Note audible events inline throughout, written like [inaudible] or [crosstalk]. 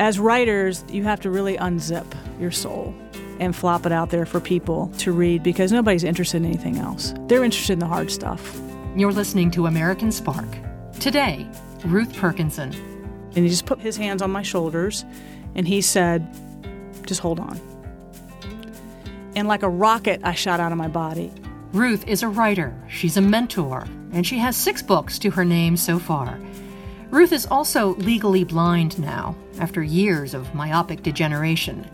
As writers, you have to really unzip your soul and flop it out there for people to read because nobody's interested in anything else. They're interested in the hard stuff. You're listening to American Spark. Today, Ruth Perkinson. And he just put his hands on my shoulders and he said, Just hold on. And like a rocket, I shot out of my body. Ruth is a writer, she's a mentor, and she has six books to her name so far. Ruth is also legally blind now, after years of myopic degeneration.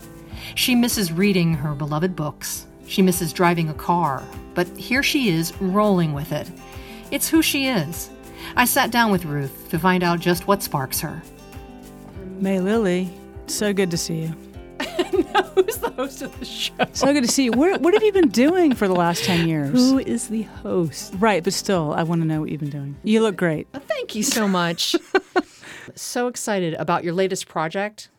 She misses reading her beloved books. She misses driving a car, but here she is, rolling with it. It's who she is. I sat down with Ruth to find out just what sparks her. May Lily, so good to see you. [laughs] Who's the host of the show? So good to see you. Where, what have you been doing for the last 10 years? Who is the host? Right, but still, I want to know what you've been doing. You look great. Thank you so much. [laughs] so excited about your latest project.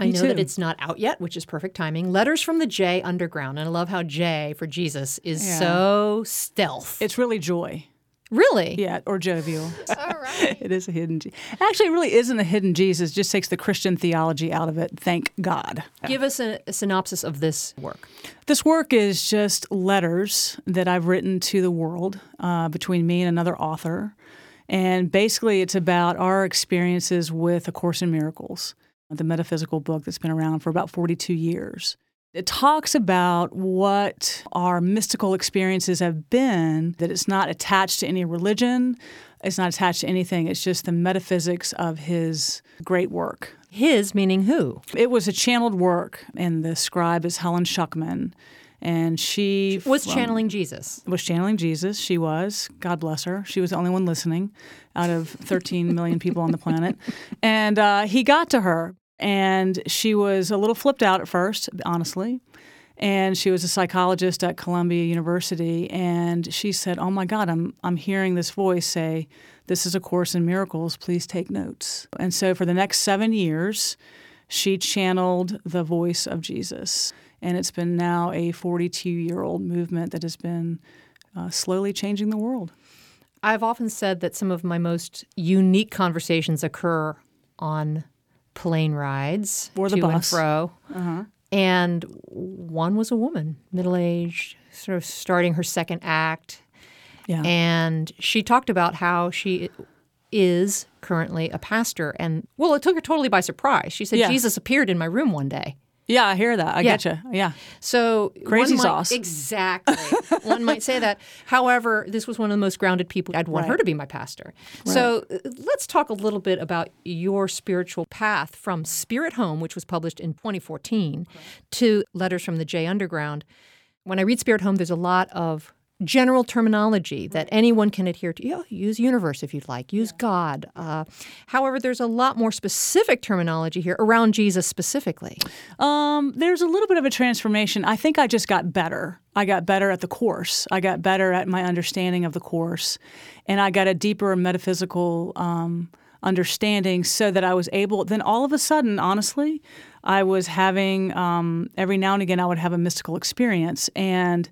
I Me know that it's not out yet, which is perfect timing. Letters from the J Underground. And I love how J for Jesus is Yeah. so stealth. It's really joy. Really? Yeah, or jovial. All [laughs] right. It is a hidden Jesus. Actually, it really isn't a hidden Jesus. Just takes the Christian theology out of it. Thank God. Give us a, a synopsis of this work. This work is just letters that I've written to the world uh, between me and another author. And basically, it's about our experiences with A Course in Miracles, the metaphysical book that's been around for about 42 years. It talks about what our mystical experiences have been, that it's not attached to any religion, it's not attached to anything, it's just the metaphysics of his great work. His meaning who? It was a channeled work, and the scribe is Helen Schucman. And she Was from- channeling Jesus. was channeling Jesus. She was. God bless her. She was the only one listening out of 13 million people on the planet. And uh, he got to her, and she was a little flipped out at first, honestly. And she was a psychologist at Columbia University, and she said, "Oh my God, I'm I'm hearing this voice say, this is a course in miracles. Please take notes." And so for the next seven years, she channeled the voice of Jesus. And it's been now a 42 year old movement that has been uh, slowly changing the world. I've often said that some of my most unique conversations occur on plane rides Or the to and bus. fro. Uh-huh. And one was a woman, middle aged, sort of starting her second act. Yeah. And she talked about how she is currently a pastor. And well, it took her totally by surprise. She said, Yeah. Jesus appeared in my room one day. Yeah, I hear that. I Yeah. get you. Yeah. So Crazy one might- sauce. exactly. [laughs] one might say that. However, this was one of the most grounded people. I'd want her to be my pastor. So uh, let's talk a little bit about your spiritual path from Spirit Home, which was published in 2014, to Letters from the J Underground. When I read Spirit Home, there's a lot of general terminology that anyone can adhere to. Yeah, use universe if you'd like, use God. Uh, however, there's a lot more specific terminology here around Jesus specifically. Um, there's a little bit of a transformation. I think I just got better. I got better at the course. I got better at my understanding of the course, and I got a deeper metaphysical um, understanding, so that I was able. Then all of a sudden, honestly, I was having um, every now and again I would have a mystical experience, and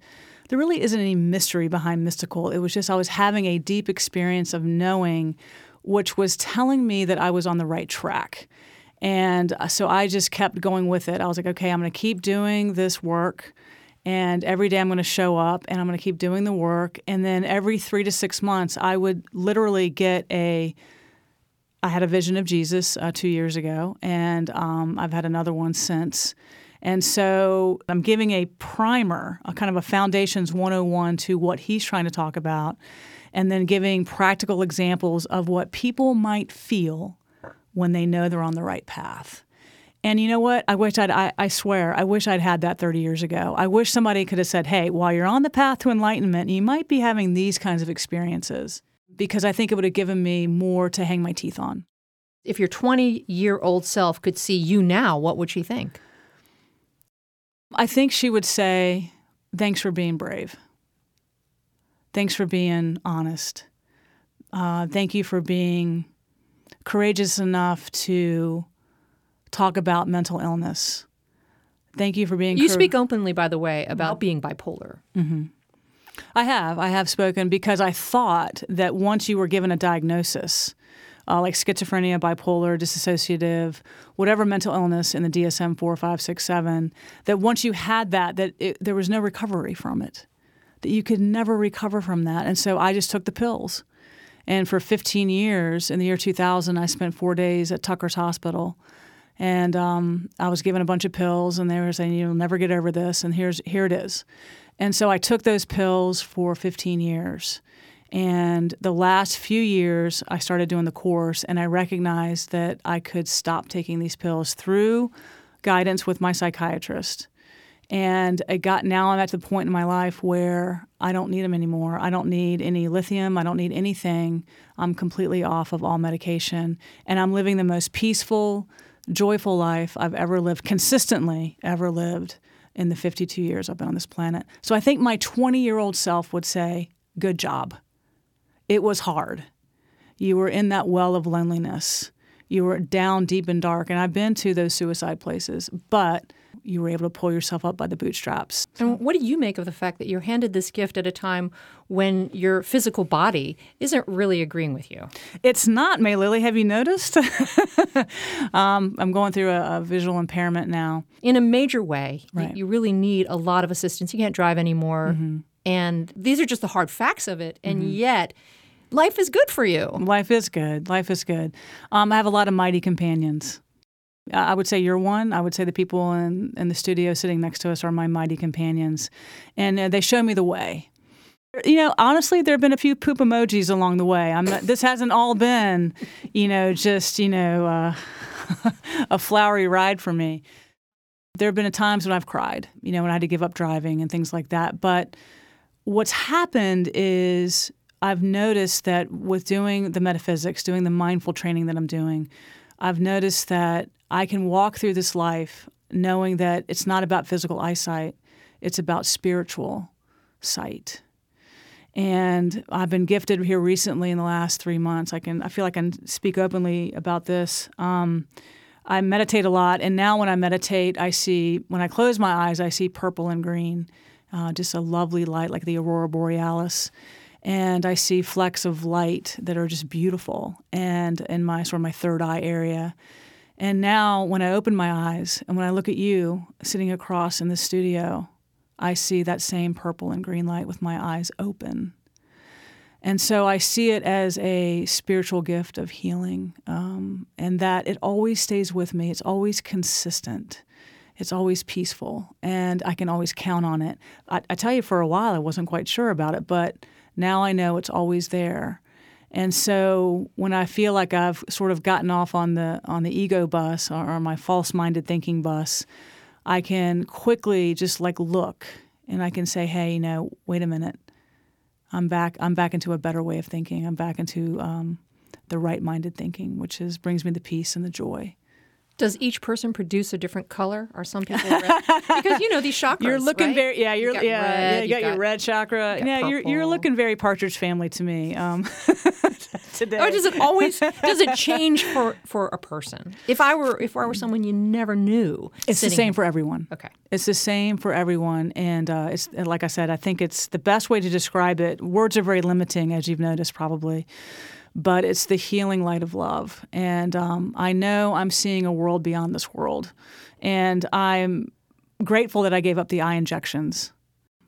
there really isn't any mystery behind mystical. It was just I was having a deep experience of knowing, which was telling me that I was on the right track. And uh, so I just kept going with it. I was like, okay, I'm going to keep doing this work. And every day I'm going to show up and I'm going to keep doing the work. And then every three to six months, I would literally get a. I had a vision of Jesus uh, two years ago, and um, I've had another one since. And so I'm giving a primer, a kind of a foundations 101 to what he's trying to talk about, and then giving practical examples of what people might feel when they know they're on the right path. And you know what? I wish I'd, I, I swear, I wish I'd had that 30 years ago. I wish somebody could have said, hey, while you're on the path to enlightenment, you might be having these kinds of experiences because I think it would have given me more to hang my teeth on. If your 20 year old self could see you now, what would she think? I think she would say, thanks for being brave. Thanks for being honest. Uh, thank you for being courageous enough to talk about mental illness. Thank you for being. You cour- speak openly, by the way, about being bipolar. I have. I have spoken because I thought that once you were given a diagnosis, uh, like schizophrenia, bipolar, dissociative, whatever mental illness in the DSM four, five, six, seven. That once you had that, that it, there was no recovery from it. That you could never recover from that, and so I just took the pills. And for 15 years, in the year 2000, I spent four days at Tucker's Hospital and um, I was given a bunch of pills, and they were saying you'll never get over this, and here's here it is. And so I took those pills for 15 years. And the last few years, I started doing the course, and I recognized that I could stop taking these pills through guidance with my psychiatrist. And I got now I'm at the point in my life where I don't need them anymore. I don't need any lithium. I don't need anything. I'm completely off of all medication, and I'm living the most peaceful, joyful life I've ever lived, consistently ever lived in the 52 years I've been on this planet. So I think my 20 year old self would say, Good job. It was hard. You were in that well of loneliness. You were down deep and dark. And I've been to those suicide places, but you were able to pull yourself up by the bootstraps. And what do you make of the fact that you're handed this gift at a time when your physical body isn't really agreeing with you? It's not, May Lily. Have you noticed? [laughs] um, I'm going through a, a, visual impairment now. In a major way, right. you really need a lot of assistance. You can't drive anymore. Mm-hmm. And these are just the hard facts of it. And mm-hmm. yet, life is good for you. Life is good. Life is good. Um, I have a lot of mighty companions. I would say you're one. I would say the people in, in the studio sitting next to us are my mighty companions. And uh, they show me the way. You know, honestly, there have been a few poop emojis along the way. I'm not, this hasn't all been, you know, just, you know, uh, [laughs] a flowery ride for me. There have been times when I've cried, you know, when I had to give up driving and things like that. But what's happened is I've noticed that with doing the metaphysics, doing the mindful training that I'm doing, I've noticed that I can walk through this life knowing that it's not about physical eyesight, it's about spiritual sight. And I've been gifted here recently in the last three months. I can I feel like I can speak openly about this. Um, I meditate a lot, and now when I meditate, I see when I close my eyes, I see purple and green, uh, just a lovely light like the aurora borealis and I see flecks of light that are just beautiful and in my sort of my third eye area. And now when I open my eyes and when I look at you sitting across in the studio, I see that same purple and green light with my eyes open. And so I see it as a spiritual gift of healing, um, and that it always stays with me. It's always consistent. It's always peaceful, and I can always count on it. I, I tell you, for a while, I wasn't quite sure about it, but now I know it's always there. And so when I feel like I've sort of gotten off on the on the ego bus or, or my false-minded thinking bus, I can quickly just like look and I can say, "Hey, you know, wait a minute. I'm back. I'm back into a better way of thinking. I'm back into um, the right-minded thinking, which is brings me the peace and the joy." Does each person produce a different color? Are some people red? because you know these [laughs] chakras? You're looking right? very yeah. You're you yeah, red, yeah. You got, got, your red chakra. You yeah, you're you're looking very Partridge Family to me. Um, [laughs] today. Or does it always does it [laughs] change for for a person? If I were if I were someone you never knew, it's the same for everyone. Okay, it's the same for everyone, and uh, it's like I said, I think it's the best way to describe it. Words are very limiting, as you've noticed probably but it's the healing light of love. And um, I know I'm seeing a world beyond this world. And I'm grateful that I gave up the eye injections.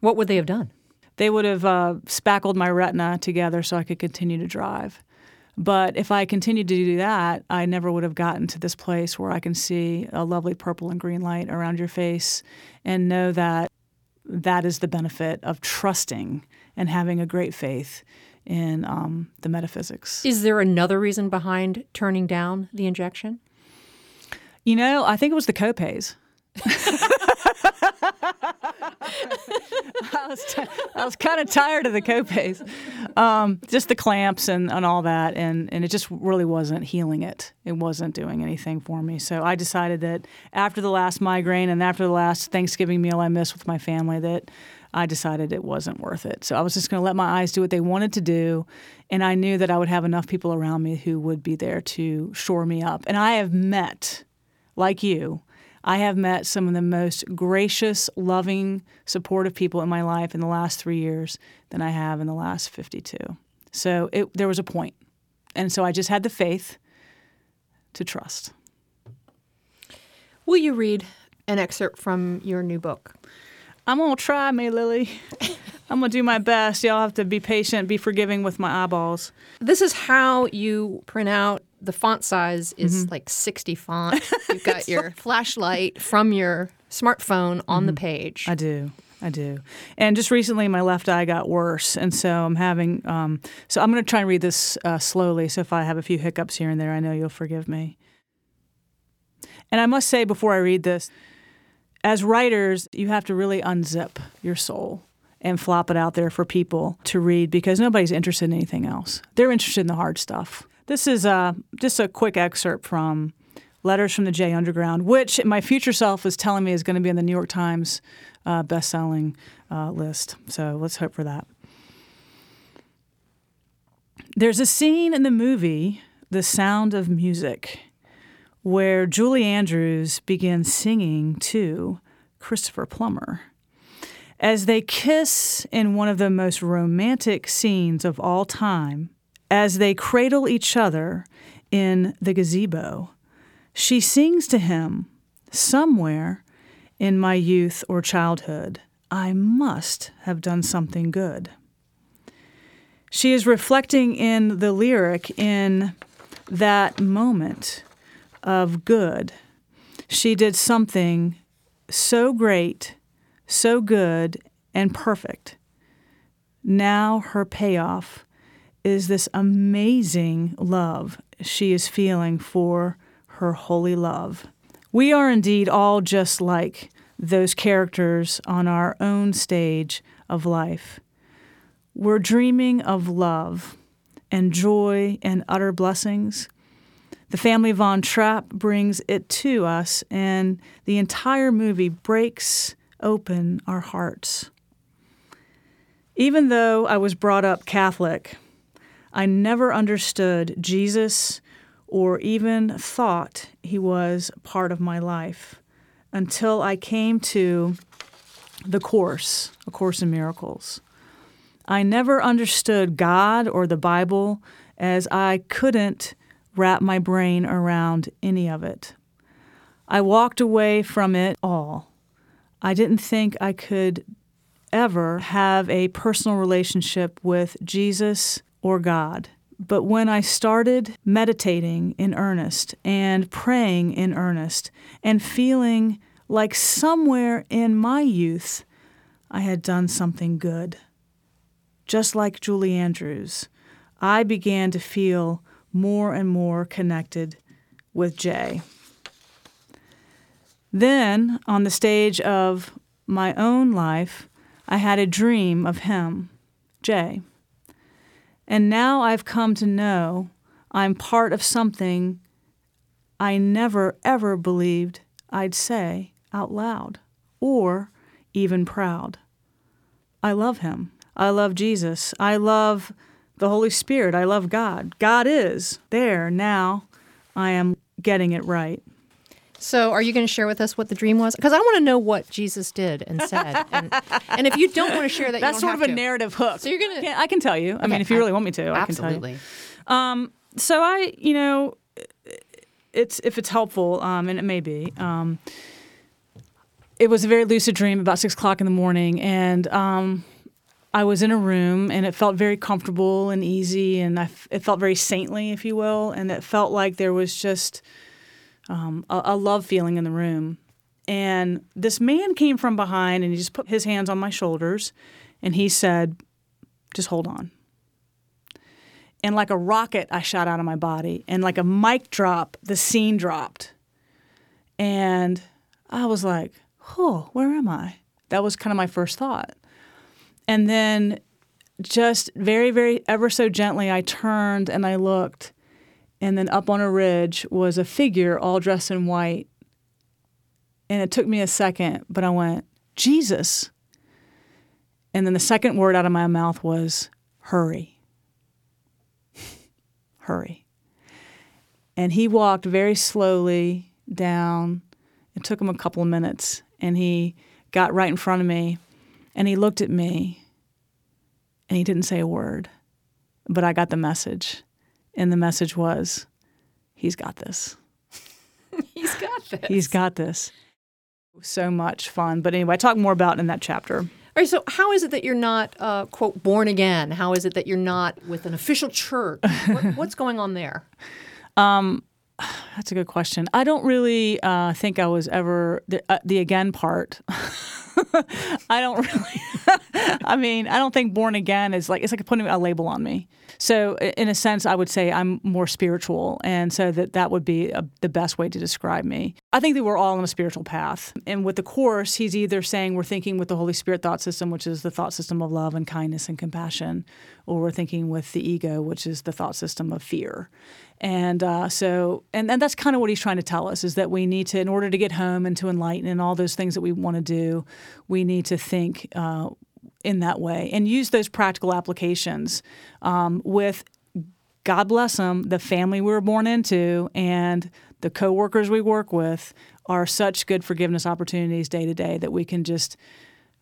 What would they have done? They would have uh, spackled my retina together so I could continue to drive. But if I continued to do that, I never would have gotten to this place where I can see a lovely purple and green light around your face and know that that is the benefit of trusting and having a great faith in um, the metaphysics. Is there another reason behind turning down the injection? You know, I think it was the copays. [laughs] I was, t- I was kind of tired of the copays, um, just the clamps and, and all that, and, and it just really wasn't healing it. It wasn't doing anything for me. So I decided that after the last migraine and after the last Thanksgiving meal I missed with my family, that I decided it wasn't worth it. So I was just going to let my eyes do what they wanted to do. And I knew that I would have enough people around me who would be there to shore me up. And I have met, like you, I have met some of the most gracious, loving, supportive people in my life in the last three years than I have in the last 52. So it, there was a point. And so I just had the faith to trust. Will you read an excerpt from your new book? I'm gonna try, May Lily. [laughs] I'm gonna do my best. Y'all have to be patient, be forgiving with my eyeballs. This is how you print out. The font size is mm-hmm. like 60 font. [laughs] You've got your flashlight from your smartphone on mm-hmm. the page. I do. I do. And just recently, my left eye got worse, and so I'm having. Um, so I'm going to try and read this uh, slowly. So if I have a few hiccups here and there, I know you'll forgive me. And I must say before I read this, as writers, you have to really unzip your soul and flop it out there for people to read because nobody's interested in anything else. They're interested in the hard stuff. This is uh, just a quick excerpt from Letters from the J Underground, which my future self is telling me is going to be in the New York Times uh, best-selling uh, list. So let's hope for that. There's a scene in the movie The Sound of Music where Julie Andrews begins singing to Christopher Plummer. As they kiss in one of the most romantic scenes of all time, as they cradle each other in the gazebo, she sings to him somewhere in my youth or childhood, I must have done something good. She is reflecting in the lyric in that moment of good. She did something so great, so good, and perfect. Now her payoff is this amazing love she is feeling for her holy love. We are indeed all just like those characters on our own stage of life. We're dreaming of love and joy and utter blessings the family Von Trapp brings it to us, and the entire movie breaks open our hearts. Even though I was brought up Catholic, I never understood Jesus or even thought he was part of my life until I came to the Course, A Course in Miracles. I never understood God or the Bible as I couldn't wrap my brain around any of it. I walked away from it all. I didn't think I could ever have a personal relationship with Jesus or God. But when I started meditating in earnest and praying in earnest and feeling like somewhere in my youth I had done something good, just like Julie Andrews, I began to feel more and more connected with Jay. Then, on the stage of my own life, I had a dream of him, Jay. And now I've come to know I'm part of something I never, ever believed I'd say out loud or even proud. I love him. I love Jesus. I love the Holy Spirit. I love God. God is there now. I am getting it right. So, are you going to share with us what the dream was? Because I want to know what Jesus did and said. [laughs] And, and if you don't want to share that, that's sort of a to. narrative hook. So you're going to. I can tell you. I okay, mean, if you really want me to, absolutely. I can tell you. Um, so I, you know, it's if it's helpful, um, and it may be. Um, it was a very lucid dream about six o'clock in the morning, and um, I was in a room and it felt very comfortable and easy, and it felt very saintly, if you will, and it felt like there was just um, a, a love feeling in the room. And this man came from behind and he just put his hands on my shoulders and he said, Just hold on. And like a rocket, I shot out of my body. And like a mic drop, the scene dropped. And I was like, Oh, where am I? That was kind of my first thought. And then just very, very ever so gently, I turned and I looked. And then up on a ridge was a figure all dressed in white. And it took me a second, but I went, Jesus. And then the second word out of my mouth was, hurry. [laughs] hurry. And he walked very slowly down. It took him a couple of minutes. And he got right in front of me and he looked at me and he didn't say a word, but I got the message. And the message was, He's got this. [laughs] He's got this. He's got this. So much fun. But anyway, I talk more about in that chapter. All right, so how is it that you're not, uh, quote, born again? How is it that you're not with an official church? [laughs] what, what's going on there? Um, [sighs] that's a good question. I don't really uh, think I was ever the, uh, the again part. [laughs] I don't really. [laughs] I mean, I don't think born again is like it's like putting a label on me. So, in a sense, I would say I'm more spiritual, and so that that would be a, the best way to describe me. I think that we're all on a spiritual path, and with the course, he's either saying we're thinking with the Holy Spirit thought system, which is the thought system of love and kindness and compassion, or we're thinking with the ego, which is the thought system of fear. And uh, so, and, and that's kind of what he's trying to tell us is that we need to, in order to get home and to enlighten and all those things that we want to do, we need to think uh, in that way and use those practical applications um, with, God bless them, the family we were born into and the coworkers we work with are such good forgiveness opportunities day to day that we can just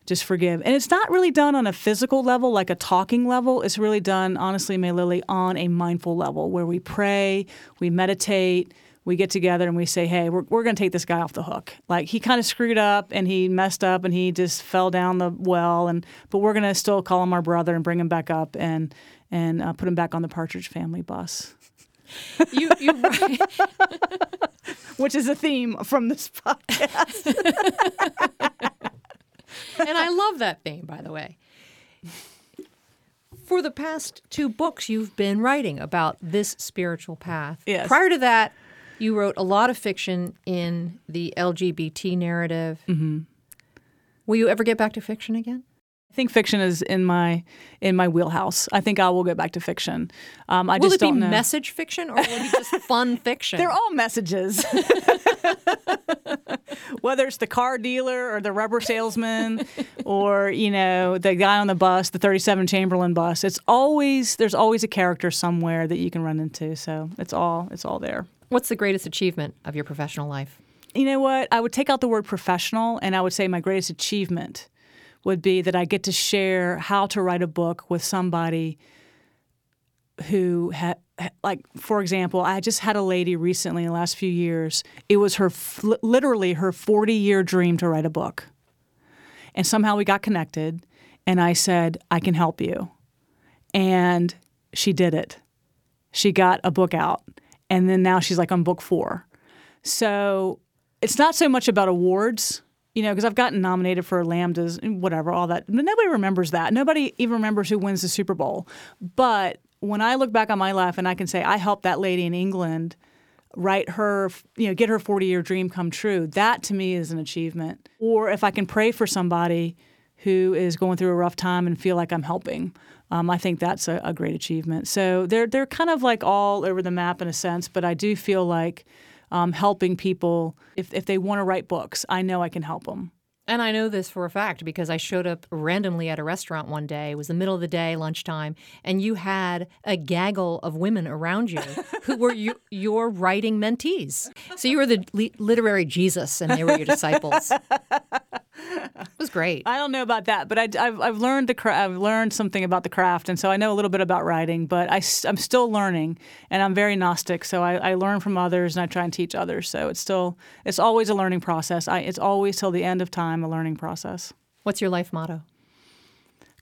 just forgive. And it's not really done on a physical level, like a talking level. It's really done, honestly, May Lily, on a mindful level where we pray, we meditate, we get together and we say, hey, we're, we're going to take this guy off the hook. Like he kind of screwed up and he messed up and he just fell down the well. And but we're going to still call him our brother and bring him back up and and uh, put him back on the Partridge Family bus. [laughs] you, you right. [laughs] Which is a theme from this podcast. [laughs] and I love that theme, by the way. For the past two books, you've been writing about this spiritual path. Yes. Prior to that, you wrote a lot of fiction in the LGBT narrative. Mm-hmm. Will you ever get back to fiction again? I think fiction is in my in my wheelhouse. I think I will get back to fiction. Um, I will just it be don't know. message fiction or will it be just fun [laughs] fiction? They're all messages. [laughs] Whether it's the car dealer or the rubber salesman [laughs] or, you know, the guy on the bus, the 37 Chamberlayne bus, it's always there's always a character somewhere that you can run into. So it's all it's all there. What's the greatest achievement of your professional life? You know what? I would take out the word professional and I would say my greatest achievement would be that I get to share how to write a book with somebody who had like for example i just had a lady recently in the last few years it was her literally her 40 year dream to write a book and somehow we got connected and i said i can help you and she did it she got a book out and then now she's like on book four so it's not so much about awards you know, because I've gotten nominated for lambdas, whatever, all that. Nobody remembers that. Nobody even remembers who wins the Super Bowl. But when I look back on my life and I can say I helped that lady in England write her, you know, get her 40 year dream come true, that to me is an achievement. Or if I can pray for somebody who is going through a rough time and feel like I'm helping, um, I think that's a, a, great achievement. So they're they're kind of like all over the map in a sense, but I do feel like um, helping people if if they want to write books, I know I can help them. And I know this for a fact because I showed up randomly at a restaurant one day. It was the middle of the day, lunchtime, and you had a gaggle of women around you who were you, [laughs] your writing mentees. So you were the literary Jesus, and they were your disciples. [laughs] it was great. I don't know about that, but I, have I've learned the cra- I've learned something about the craft, and so I know a little bit about writing. But I, I'm still learning, and I'm very gnostic. So I, I learn from others, and I try and teach others. So it's still it's always a learning process. I, it's always till the end of time a learning process. What's your life motto?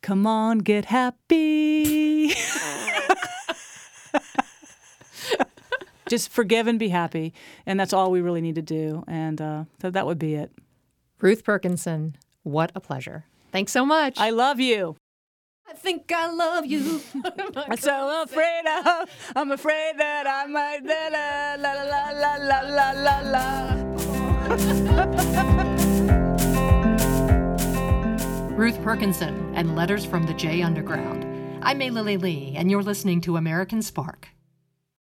Come on, get happy. [laughs] Just forgive and be happy, and that's all we really need to do. And uh, so that would be it. Ruth Perkinson, what a pleasure. Thanks so much. I love you. I think I love you. [laughs] I'm so afraid of. I'm afraid that I might. La la la la la la la la. [laughs] Ruth Perkinson and Letters from the J Underground. I'm May Lily Lee, and you're listening to American Spark.